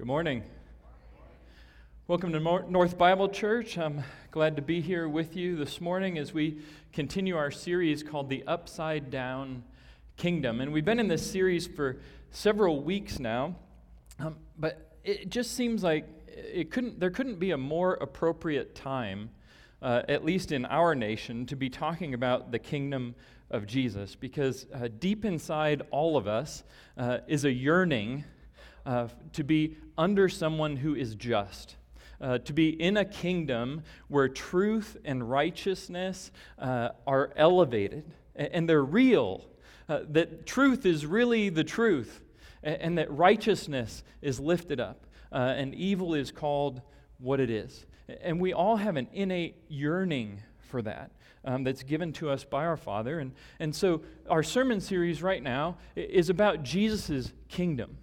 Good morning. Welcome to North Bible Church. I'm glad to be here with you this morning as we continue our series called The Upside Down Kingdom. And we've been in this series for several weeks now, um, but it just seems like it couldn't, there couldn't be a more appropriate time, uh, at least in our nation, to be talking about the kingdom of Jesus because uh, deep inside all of us uh, is a yearning uh, to be under someone who is just. Uh, to be in a kingdom where truth and righteousness uh, are elevated and, they're real, uh, that truth is really the truth, and, and that righteousness is lifted up, and evil is called what it is. And we all have an innate yearning for that um, that's given to us by our Father. And, and so our sermon series right now is about Jesus' kingdom.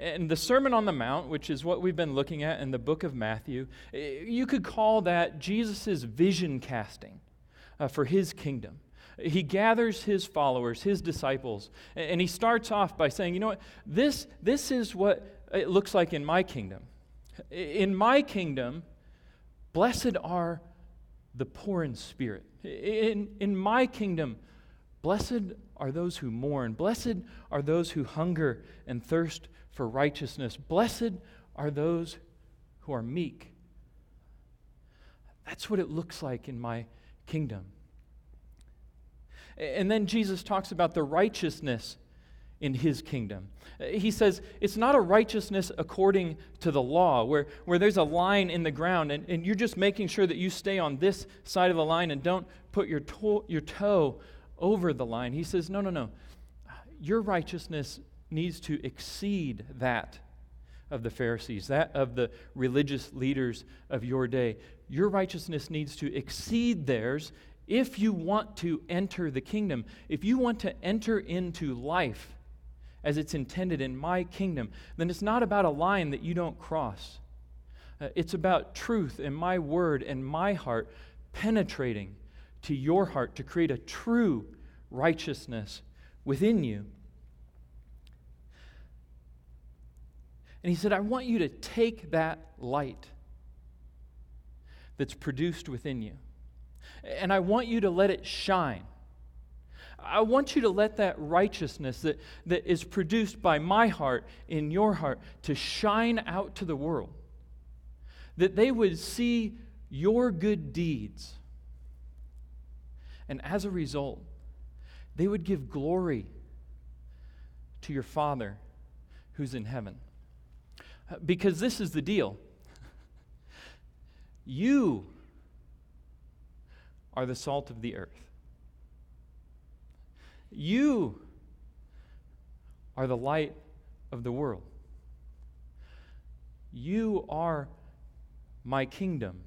And the Sermon on the Mount, which is what we've been looking at in the book of Matthew, you could call that Jesus' vision casting uh, for his kingdom. He gathers his followers, his disciples, and he starts off by saying, You know what? This, this is what it looks like in my kingdom. In my kingdom, blessed are the poor in spirit. In, in my kingdom, blessed are those who mourn. Blessed are those who hunger and thirst for righteousness. Blessed are those who are meek. That's what it looks like in my kingdom. And then Jesus talks about the righteousness in his kingdom. He says it's not a righteousness according to the law, where, where there's a line in the ground and, and you're just making sure that you stay on this side of the line and don't put your, to- your toe over the line. He says, no, no, no. Your righteousness needs to exceed that of the Pharisees, that of the religious leaders of your day. Your righteousness needs to exceed theirs if you want to enter the kingdom. If you want to enter into life, as it's intended in my kingdom, then it's not about a line that you don't cross. Uh, it's about truth and my word and my heart penetrating to your heart to create a true righteousness within you. And he said, I want you to take that light that's produced within you, and I want you to let it shine I want you to let that righteousness that, that is produced by my heart in your heart to shine out to the world. That they would see your good deeds. And as a result, they would give glory to your Father who's in heaven. Uh, because this is the deal. You are the salt of the earth. You are the light of the world. You are my kingdom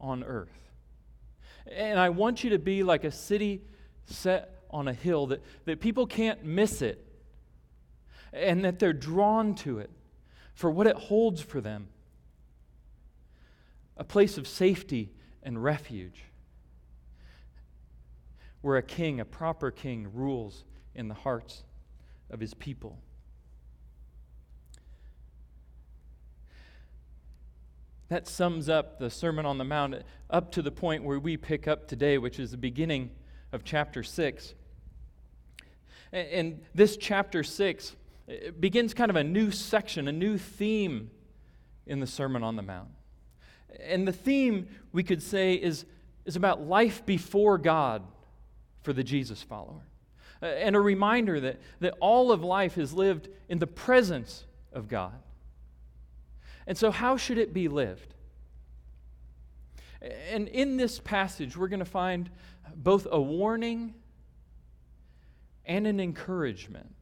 on earth. And I want you to be like a city set on a hill that, that people can't miss it and that they're drawn to it for what it holds for them a place of safety and refuge where a king, a proper king, rules in the hearts of his people. That sums up the Sermon on the Mount up to the point where we pick up today, which is the beginning of chapter 6. And this chapter 6 eh, begins kind of a new section, a new theme in the Sermon on the Mount. And the theme, we could say, is, is about life before God for the Jesus follower. And a reminder that, that all of life is lived in the presence of God. And so, how should it be lived? And in this passage, we're going to find both a warning and an encouragement.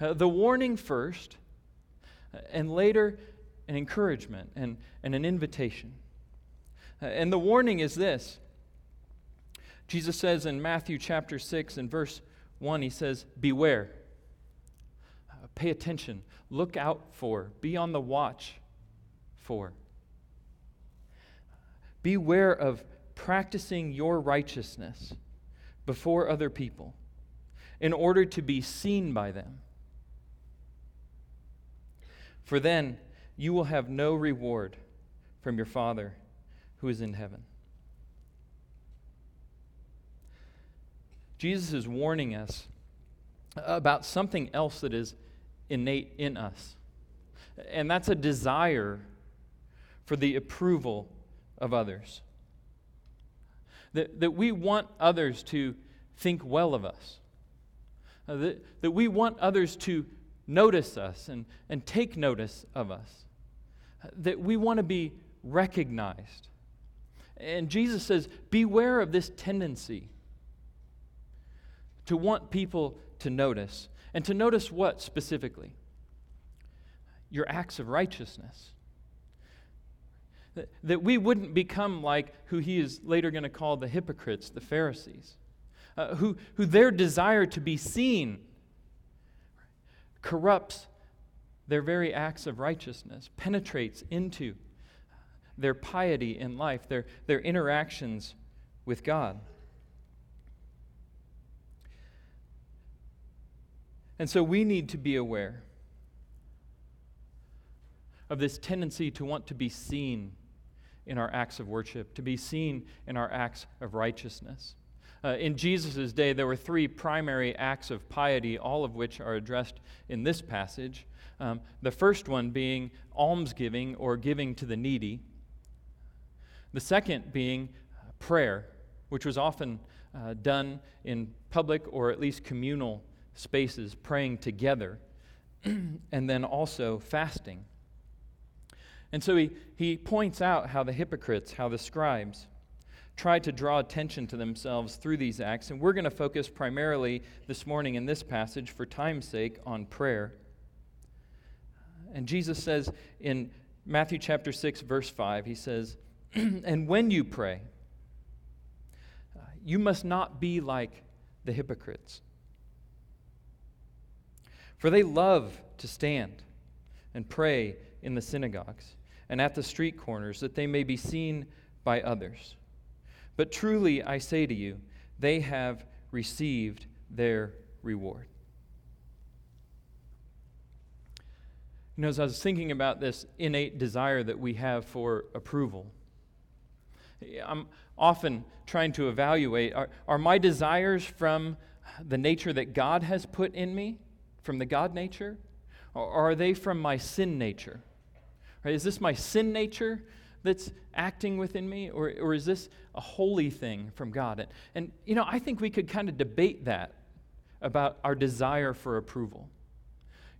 Uh, the warning first, and later an encouragement and, and an invitation. Uh, and the warning is this Jesus says in Matthew chapter 6 and verse 1, he says, Beware, uh, pay attention, look out for, be on the watch for. Beware of practicing your righteousness before other people in order to be seen by them. For then you will have no reward from your Father who is in heaven. Jesus is warning us about something else that is innate in us, and that's a desire for the approval of others. That, that we want others to think well of us, uh, that, that we want others to notice us and, and take notice of us, uh, that we want to be recognized. And Jesus says, Beware of this tendency to want people to notice. And to notice what specifically? Your acts of righteousness. That, that we wouldn't become like who he is later going to call the hypocrites, the Pharisees, uh, who, who their desire to be seen corrupts their very acts of righteousness, penetrates into their piety in life, their, their interactions with God. And so we need to be aware of this tendency to want to be seen in our acts of worship, to be seen in our acts of righteousness. Uh, in Jesus' day, there were three primary acts of piety, all of which are addressed in this passage. Um, the first one being almsgiving or giving to the needy. The second being prayer, which was often uh, done in public or at least communal spaces, praying together. and then also fasting. And so he, he points out how the hypocrites, how the scribes, try to draw attention to themselves through these acts. And we're going to focus primarily this morning in this passage, for time's sake, on prayer. And Jesus says in Matthew chapter 6, verse 5, he says, And when you pray, you must not be like the hypocrites. For they love to stand and pray in the synagogues and at the street corners, that they may be seen by others. But truly, I say to you, they have received their reward. You know, as I was thinking about this innate desire that we have for approval, I'm often trying to evaluate are, are my desires from the nature that God has put in me, from the God nature, or are they from my sin nature? Right? Is this my sin nature that's acting within me, or, or is this a holy thing from God? And, and, you know, I think we could kind of debate that about our desire for approval.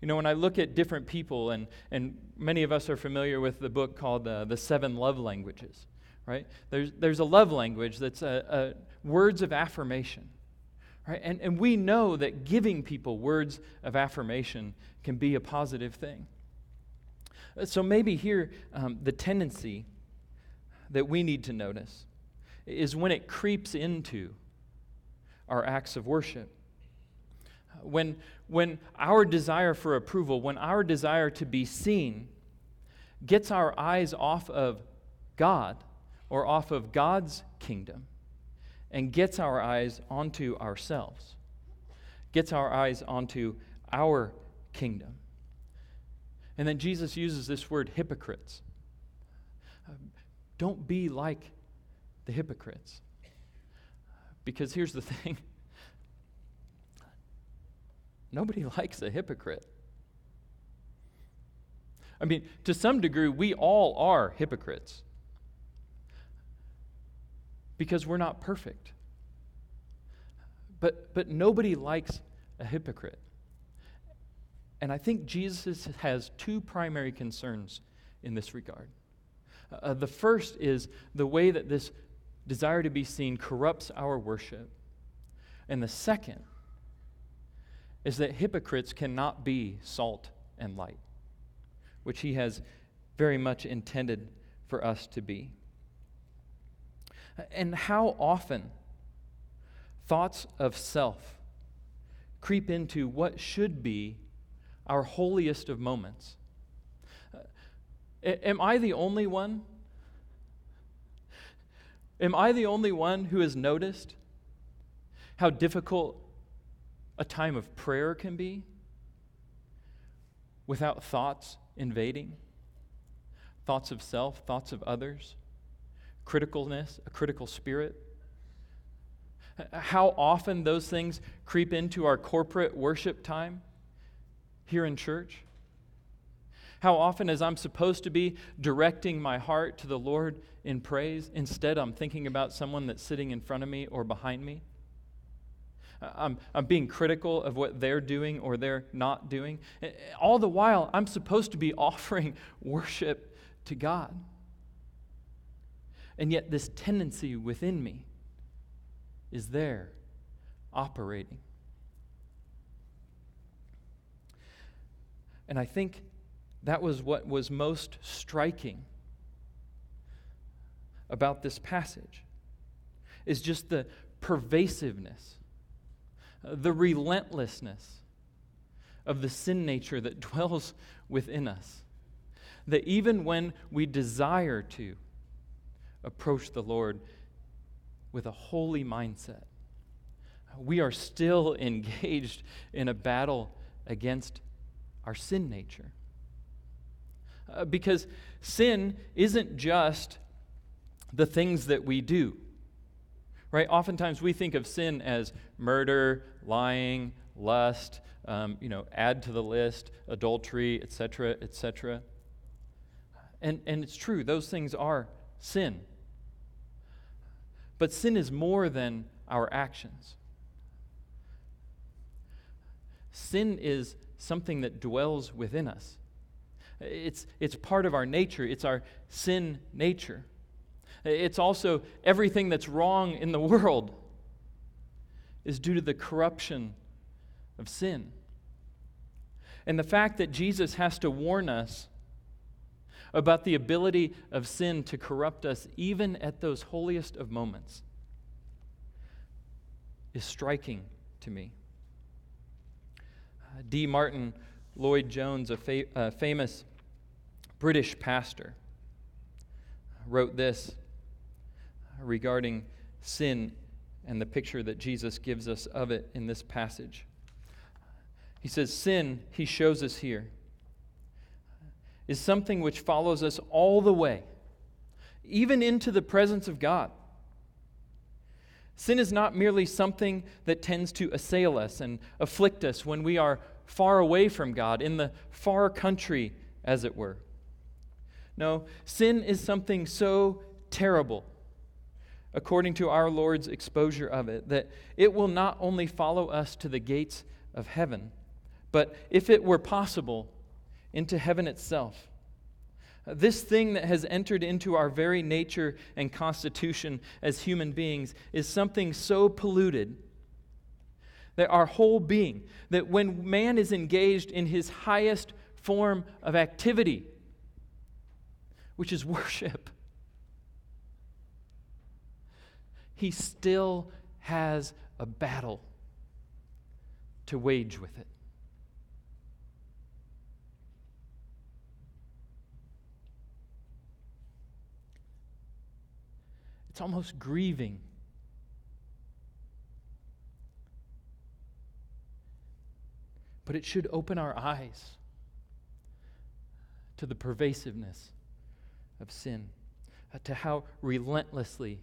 You know, when I look at different people, and, and many of us are familiar with the book called uh, The Seven Love Languages, right? There's, there's a love language that's a, a words of affirmation, right? And, and we know that giving people words of affirmation can be a positive thing. Uh, so maybe here, um, the tendency that we need to notice is when it creeps into our acts of worship. When, when our desire for approval, when our desire to be seen gets our eyes off of God or off of God's kingdom and gets our eyes onto ourselves, gets our eyes onto our kingdom. And then Jesus uses this word hypocrites. Um, don't be like the hypocrites. Because here's the thing nobody likes a hypocrite. I mean, to some degree, we all are hypocrites because we're not perfect. But, but nobody likes a hypocrite. And I think Jesus has two primary concerns in this regard. Uh, the first is the way that this desire to be seen corrupts our worship. And the second is that hypocrites cannot be salt and light, which he has very much intended for us to be. And how often thoughts of self creep into what should be our holiest of moments. Am I the only one? Am I the only one who has noticed how difficult a time of prayer can be without thoughts invading? thoughts of self, thoughts of others, criticalness, a critical spirit. How often those things creep into our corporate worship time here in church? How often, as I'm supposed to be directing my heart to the Lord in praise, instead I'm thinking about someone that's sitting in front of me or behind me? I'm, I'm being critical of what they're doing or they're not doing. All the while, I'm supposed to be offering worship to God. And yet, this tendency within me is there operating. And I think that was what was most striking about this passage is just the pervasiveness the relentlessness of the sin nature that dwells within us. That even when we desire to approach the Lord with a holy mindset, we are still engaged in a battle against our sin nature. Uh, because sin isn't just the things that we do right? Oftentimes we think of sin as murder, lying, lust, um, you know, add to the list, adultery, etc., etc. And, and it's true, those things are sin. But sin is more than our actions. Sin is something that dwells within us. It's, it's part of our nature, it's our sin nature. It's also everything that's wrong in the world is due to the corruption of sin. And the fact that Jesus has to warn us about the ability of sin to corrupt us, even at those holiest of moments, is striking to me. D. Martyn Lloyd Jones, a fa- famous British pastor, wrote this regarding sin and the picture that Jesus gives us of it in this passage. He says, Sin, he shows us here, is something which follows us all the way, even into the presence of God. Sin is not merely something that tends to assail us and afflict us when we are far away from God, in the far country, as it were. No, sin is something so terrible according to our Lord's exposure of it, that it will not only follow us to the gates of heaven, but if it were possible, into heaven itself. This thing that has entered into our very nature and constitution as human beings is something so polluted that our whole being, that when man is engaged in his highest form of activity, which is worship, he still has a battle to wage with it. It's almost grieving. But it should open our eyes to the pervasiveness of sin, uh, to how relentlessly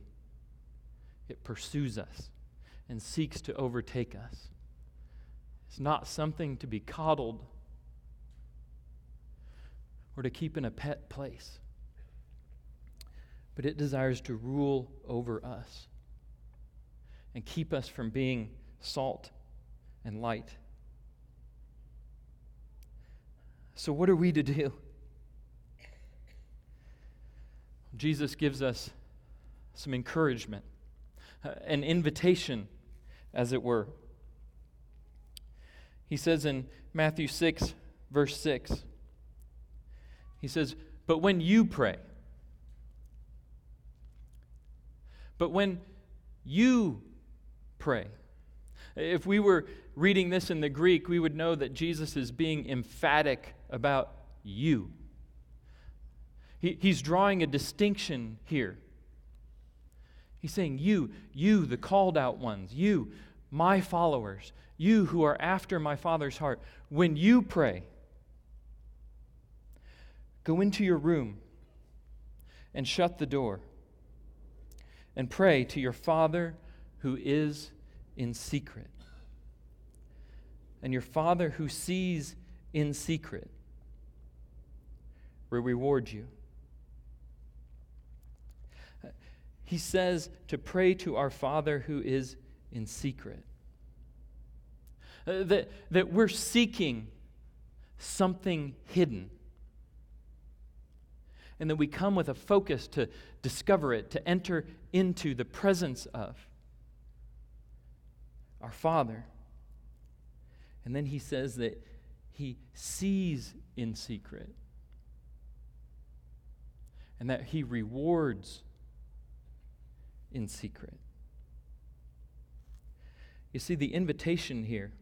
it pursues us and seeks to overtake us. It's not something to be coddled or to keep in a pet place, but it desires to rule over us and keep us from being salt and light. So, what are we to do? Jesus gives us some encouragement uh, an invitation, as it were. He says in Matthew 6, verse 6, he says, But when you pray, but when you pray, if we were reading this in the Greek, we would know that Jesus is being emphatic about you. He, he's drawing a distinction here He's saying, You, you, the called out ones, you, my followers, you who are after my Father's heart, when you pray, go into your room and shut the door and pray to your Father who is in secret. And your Father who sees in secret will reward you. He says to pray to our Father who is in secret. Uh, that, that we're seeking something hidden. And that we come with a focus to discover it, to enter into the presence of our Father. And then he says that he sees in secret and that he rewards in secret. You see, the invitation here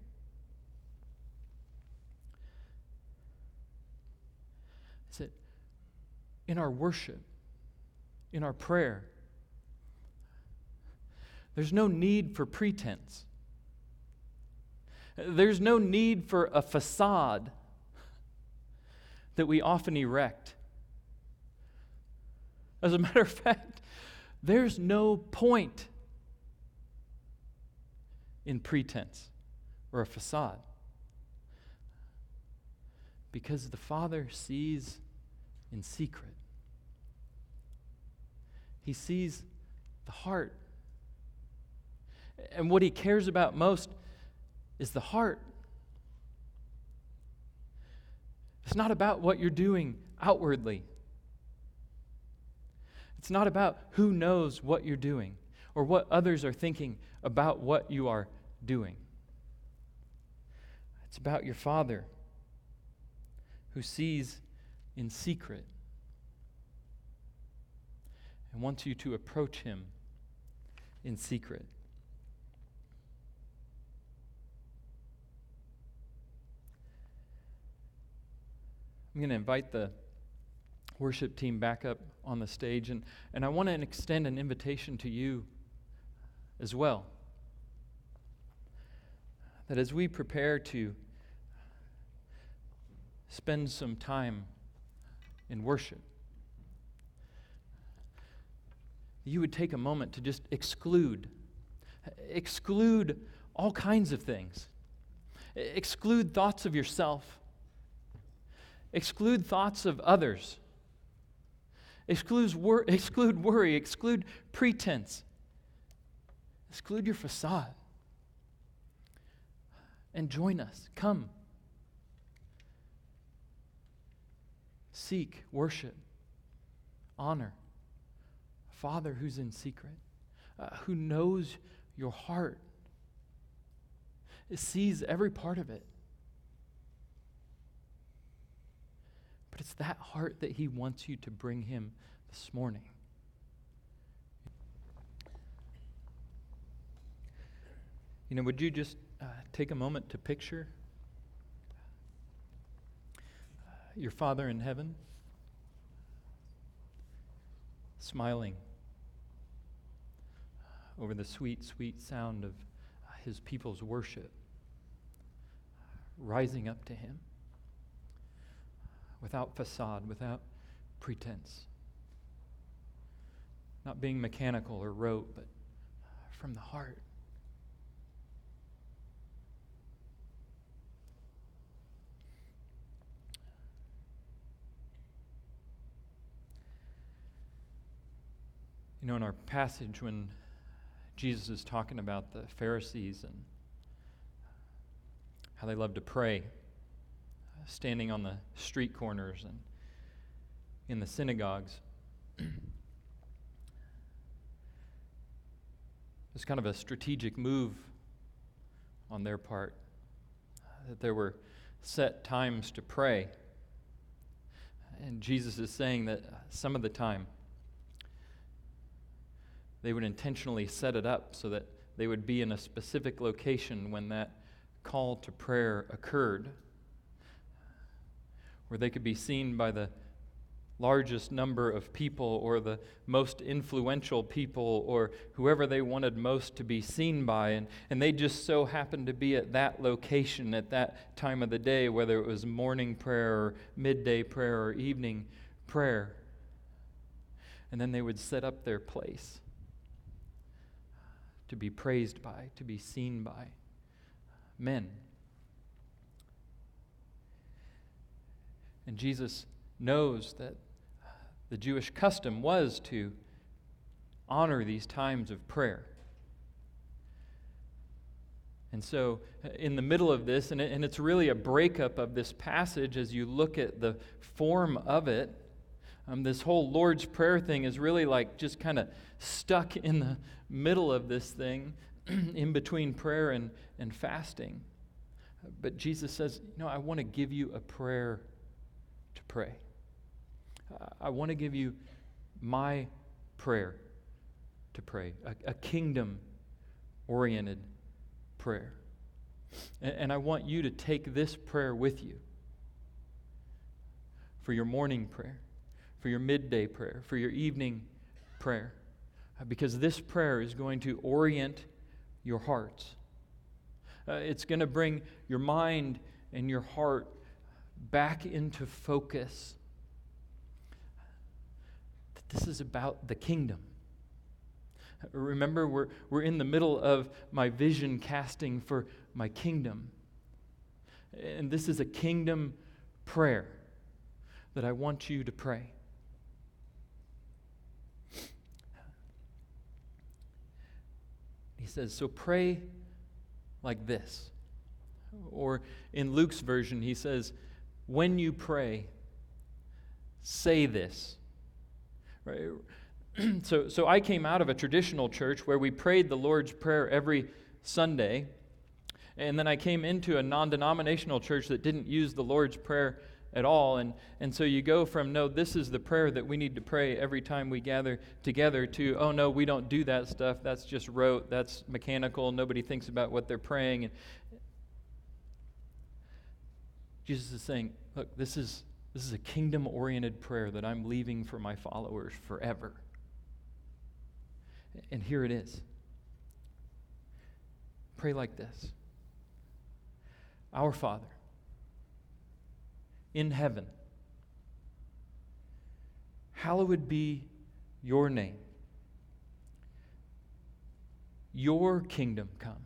is that in our worship, in our prayer, there's no need for pretense. There's no need for a facade that we often erect. As a matter of fact, there's no point in pretense or a facade because the Father sees in secret. He sees the heart. And what he cares about most is the heart. It's not about what you're doing outwardly. It's not about who knows what you're doing or what others are thinking about what you are doing. It's about your Father who sees in secret and wants you to approach Him in secret. I'm going to invite the worship team back up on the stage, and, and I want to extend an invitation to you as well. That as we prepare to spend some time in worship, you would take a moment to just exclude, exclude all kinds of things, exclude thoughts of yourself exclude thoughts of others, exclude, wor- exclude worry, exclude pretense, exclude your facade, and join us. Come. Seek, worship, honor. Father who's in secret, uh, who knows your heart, sees every part of it. But it's that heart that He wants you to bring Him this morning. You know, would you just uh, take a moment to picture uh, your Father in heaven smiling over the sweet, sweet sound of uh, His people's worship, rising up to Him? Without facade, without pretense. Not being mechanical or rote, but from the heart. You know, in our passage, when Jesus is talking about the Pharisees and how they love to pray, standing on the street corners and in the synagogues. It's kind of a strategic move on their part uh, that there were set times to pray. And Jesus is saying that uh, some of the time they would intentionally set it up so that they would be in a specific location when that call to prayer occurred where they could be seen by the largest number of people or the most influential people or whoever they wanted most to be seen by. And, and they just so happened to be at that location at that time of the day, whether it was morning prayer or midday prayer or evening prayer. and then they would set up their place to be praised by, to be seen by men. And Jesus knows that the Jewish custom was to honor these times of prayer. And so, in the middle of this, and, it, and it's really a breakup of this passage as you look at the form of it, um, this whole Lord's Prayer thing is really like just kind of stuck in the middle of this thing, in between prayer and, and fasting. But Jesus says, You know, I want to give you a prayer to pray. I want to give you my prayer to pray, a, a kingdom oriented prayer. And, and I want you to take this prayer with you for your morning prayer, for your midday prayer, for your evening prayer, uh, because this prayer is going to orient your hearts. Uh, it's going to bring your mind and your heart back into focus. That this is about the kingdom. Remember, we're, we're in the middle of my vision casting for my kingdom. And this is a kingdom prayer that I want you to pray. He says, So pray like this. Or in Luke's version, he says, When you pray, say this. Right? so, so I came out of a traditional church where we prayed the Lord's Prayer every Sunday. And then I came into a non denominational church that didn't use the Lord's Prayer at all. And, and so you go from, no, this is the prayer that we need to pray every time we gather together, to, oh, no, we don't do that stuff. That's just rote. That's mechanical. Nobody thinks about what they're praying. And Jesus is saying, look, this is, this is a kingdom oriented prayer that I'm leaving for my followers forever. And here it is. Pray like this Our Father in heaven, hallowed be your name. Your kingdom come.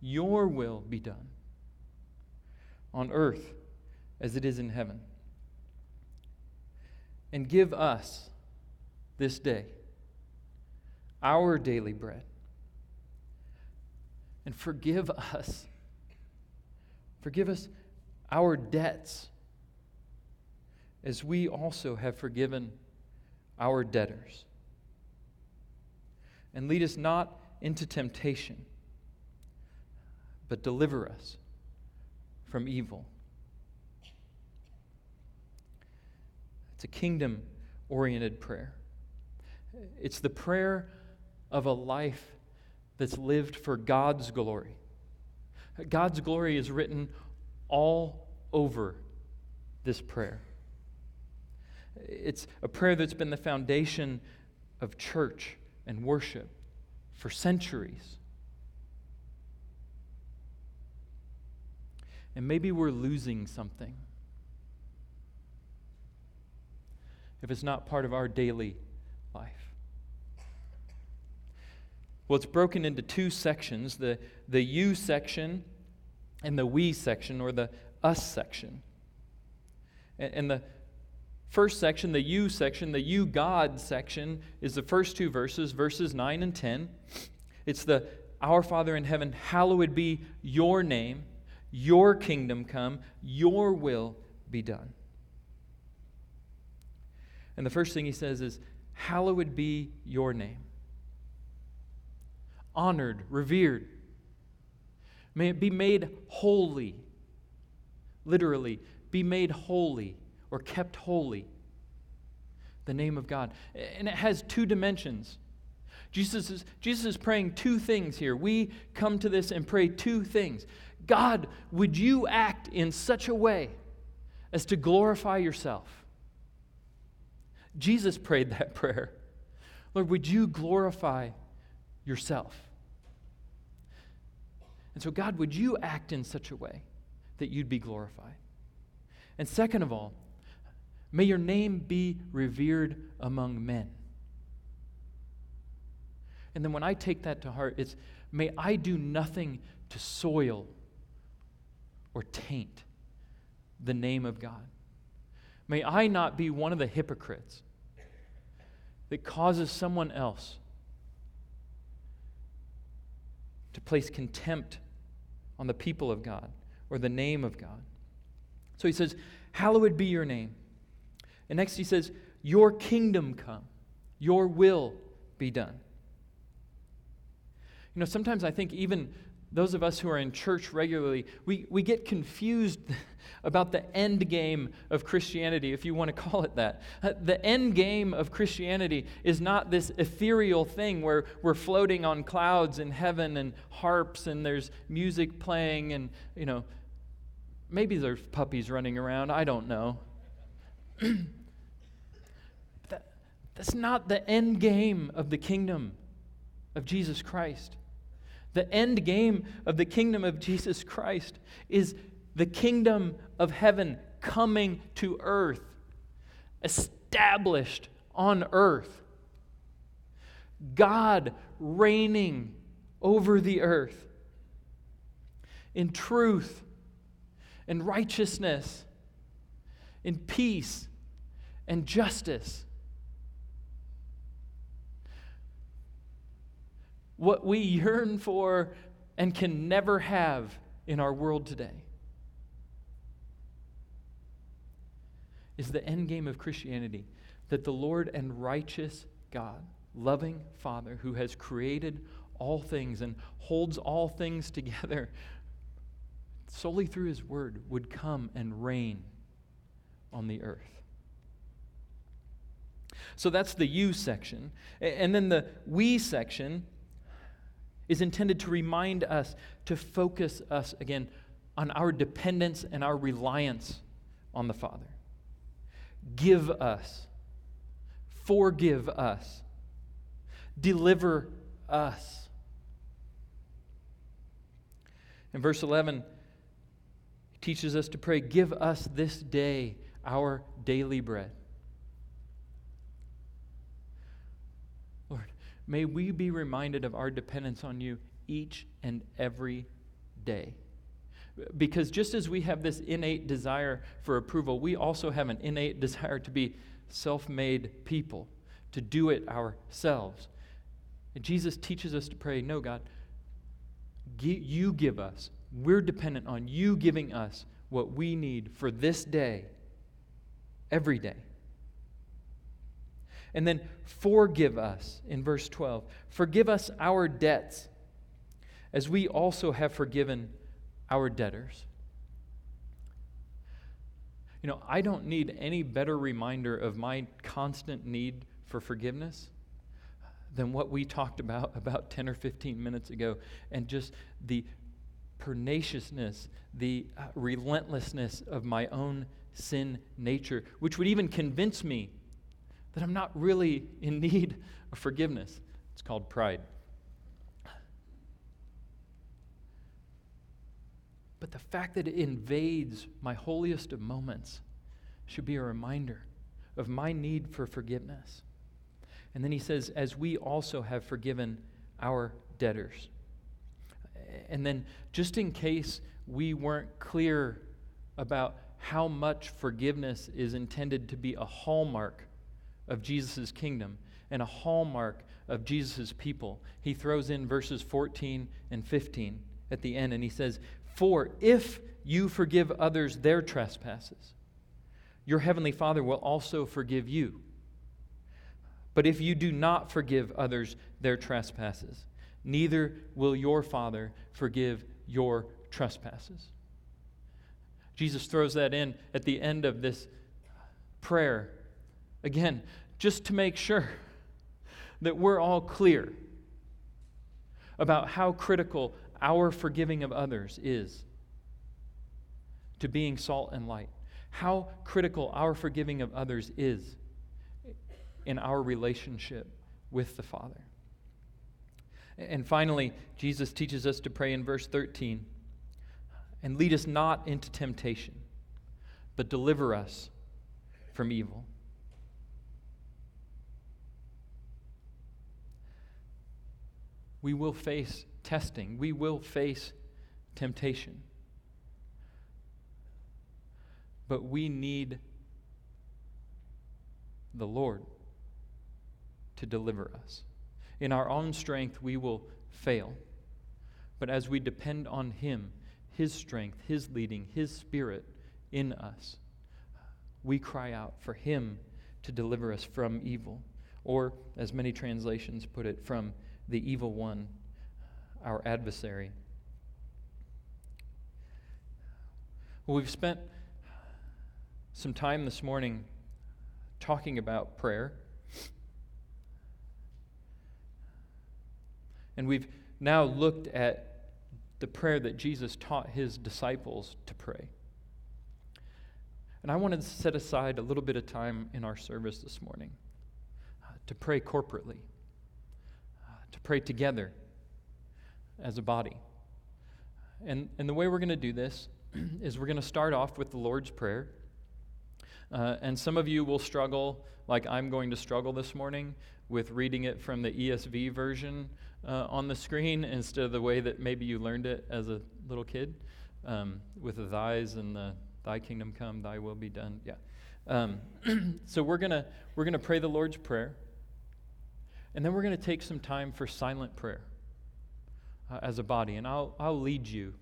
Your will be done on earth as it is in heaven. And give us this day our daily bread. And forgive us. Forgive us our debts as we also have forgiven our debtors. And lead us not into temptation, but deliver us from evil. It's a kingdom oriented prayer. It's the prayer of a life that's lived for God's glory. God's glory is written all over this prayer. It's a prayer that's been the foundation of church and worship for centuries. And maybe we're losing something if it's not part of our daily life. Well, it's broken into two sections the, the you section and the we section, or the us section. And, and the first section, the you section, the you God section, is the first two verses, verses 9 and 10. It's the Our Father in heaven, hallowed be your name, your kingdom come, your will be done. And the first thing he says is, Hallowed be your name honored, revered. May it be made holy. Literally, be made holy or kept holy. The name of God. And it has two dimensions. Jesus is, Jesus is praying two things here. We come to this and pray two things. God, would you act in such a way as to glorify yourself? Jesus prayed that prayer. Lord, would you glorify yourself? And so, God, would you act in such a way that you'd be glorified? And second of all, May your name be revered among men. And then when I take that to heart, it's may I do nothing to soil or taint the name of God. May I not be one of the hypocrites that causes someone else to place contempt on the people of God or the name of God. So he says, Hallowed be your name. And next he says, Your kingdom come, your will be done. You know, sometimes I think even those of us who are in church regularly, we, we get confused about the end game of Christianity, if you want to call it that. Uh, the end game of Christianity is not this ethereal thing where we're floating on clouds in heaven and harps and there's music playing and, you know, maybe there's puppies running around. I don't know. that, that's not the end game of the kingdom of Jesus Christ. The end game of the kingdom of Jesus Christ is the kingdom of heaven coming to earth, established on earth. God reigning over the earth in truth and righteousness, in peace and justice. What we yearn for and can never have in our world today. Is the end game of Christianity that the Lord and righteous God, loving Father, who has created all things and holds all things together solely through His Word, would come and reign on the earth. So that's the you section. And then the we section is intended to remind us, to focus us again on our dependence and our reliance on the Father. Give us, forgive us, deliver us. In verse 11, he teaches us to pray, Give us this day our daily bread. May we be reminded of our dependence on you each and every day. Because just as we have this innate desire for approval, we also have an innate desire to be self made people, to do it ourselves. And Jesus teaches us to pray, No, God, you give us. We're dependent on you giving us what we need for this day, every day. And then forgive us in verse 12. Forgive us our debts as we also have forgiven our debtors. You know, I don't need any better reminder of my constant need for forgiveness than what we talked about about 10 or 15 minutes ago and just the perniciousness, the uh, relentlessness of my own sin nature, which would even convince me that I'm not really in need of forgiveness. It's called pride. But the fact that it invades my holiest of moments should be a reminder of my need for forgiveness. And then he says, as we also have forgiven our debtors. And then, just in case we weren't clear about how much forgiveness is intended to be a hallmark of Jesus' kingdom and a hallmark of Jesus' people. He throws in verses 14 and 15 at the end, and he says, For if you forgive others their trespasses, your heavenly Father will also forgive you. But if you do not forgive others their trespasses, neither will your Father forgive your trespasses. Jesus throws that in at the end of this prayer Again, just to make sure that we're all clear about how critical our forgiving of others is to being salt and light, how critical our forgiving of others is in our relationship with the Father. And finally, Jesus teaches us to pray in verse 13 and lead us not into temptation, but deliver us from evil. We will face testing, we will face temptation. But we need the Lord to deliver us. In our own strength, we will fail. But as we depend on Him, His strength, His leading, His Spirit in us, we cry out for Him to deliver us from evil. Or, as many translations put it, from the evil one, our adversary. We've spent some time this morning talking about prayer. And we've now looked at the prayer that Jesus taught his disciples to pray. And I wanted to set aside a little bit of time in our service this morning uh, to pray corporately, to pray together as a body. And, and the way we're going to do this is we're going to start off with the Lord's Prayer. Uh, and some of you will struggle, like I'm going to struggle this morning, with reading it from the ESV version uh, on the screen instead of the way that maybe you learned it as a little kid, um, with the thys and the thy kingdom come, thy will be done. Yeah. Um, so we're gonna we're gonna pray the Lord's prayer, and then we're gonna take some time for silent prayer uh, as a body, and I'll I'll lead you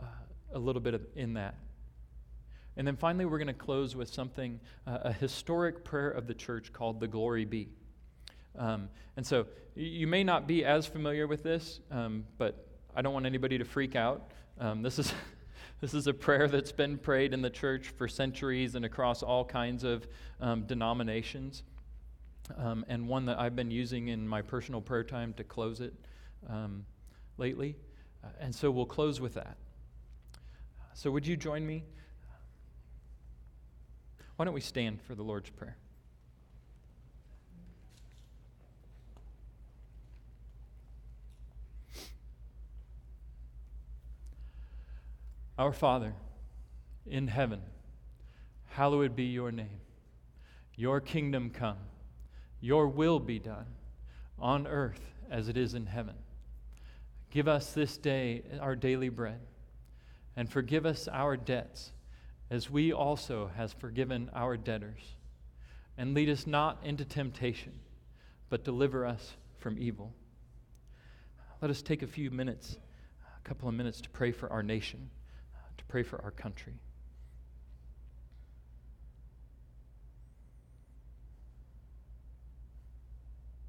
uh, a little bit of, in that. And then finally, we're going to close with something, uh, a historic prayer of the church called the Glory Be. Um, and so you may not be as familiar with this, um, but I don't want anybody to freak out. Um, this, is, this is a prayer that's been prayed in the church for centuries and across all kinds of um, denominations, um, and one that I've been using in my personal prayer time to close it um, lately. Uh, and so we'll close with that. So, would you join me? Why don't we stand for the Lord's Prayer? Our Father in heaven, hallowed be your name. Your kingdom come, your will be done on earth as it is in heaven. Give us this day our daily bread, and forgive us our debts as we also has forgiven our debtors. And lead us not into temptation, but deliver us from evil. Let us take a few minutes, a couple of minutes to pray for our nation, to pray for our country.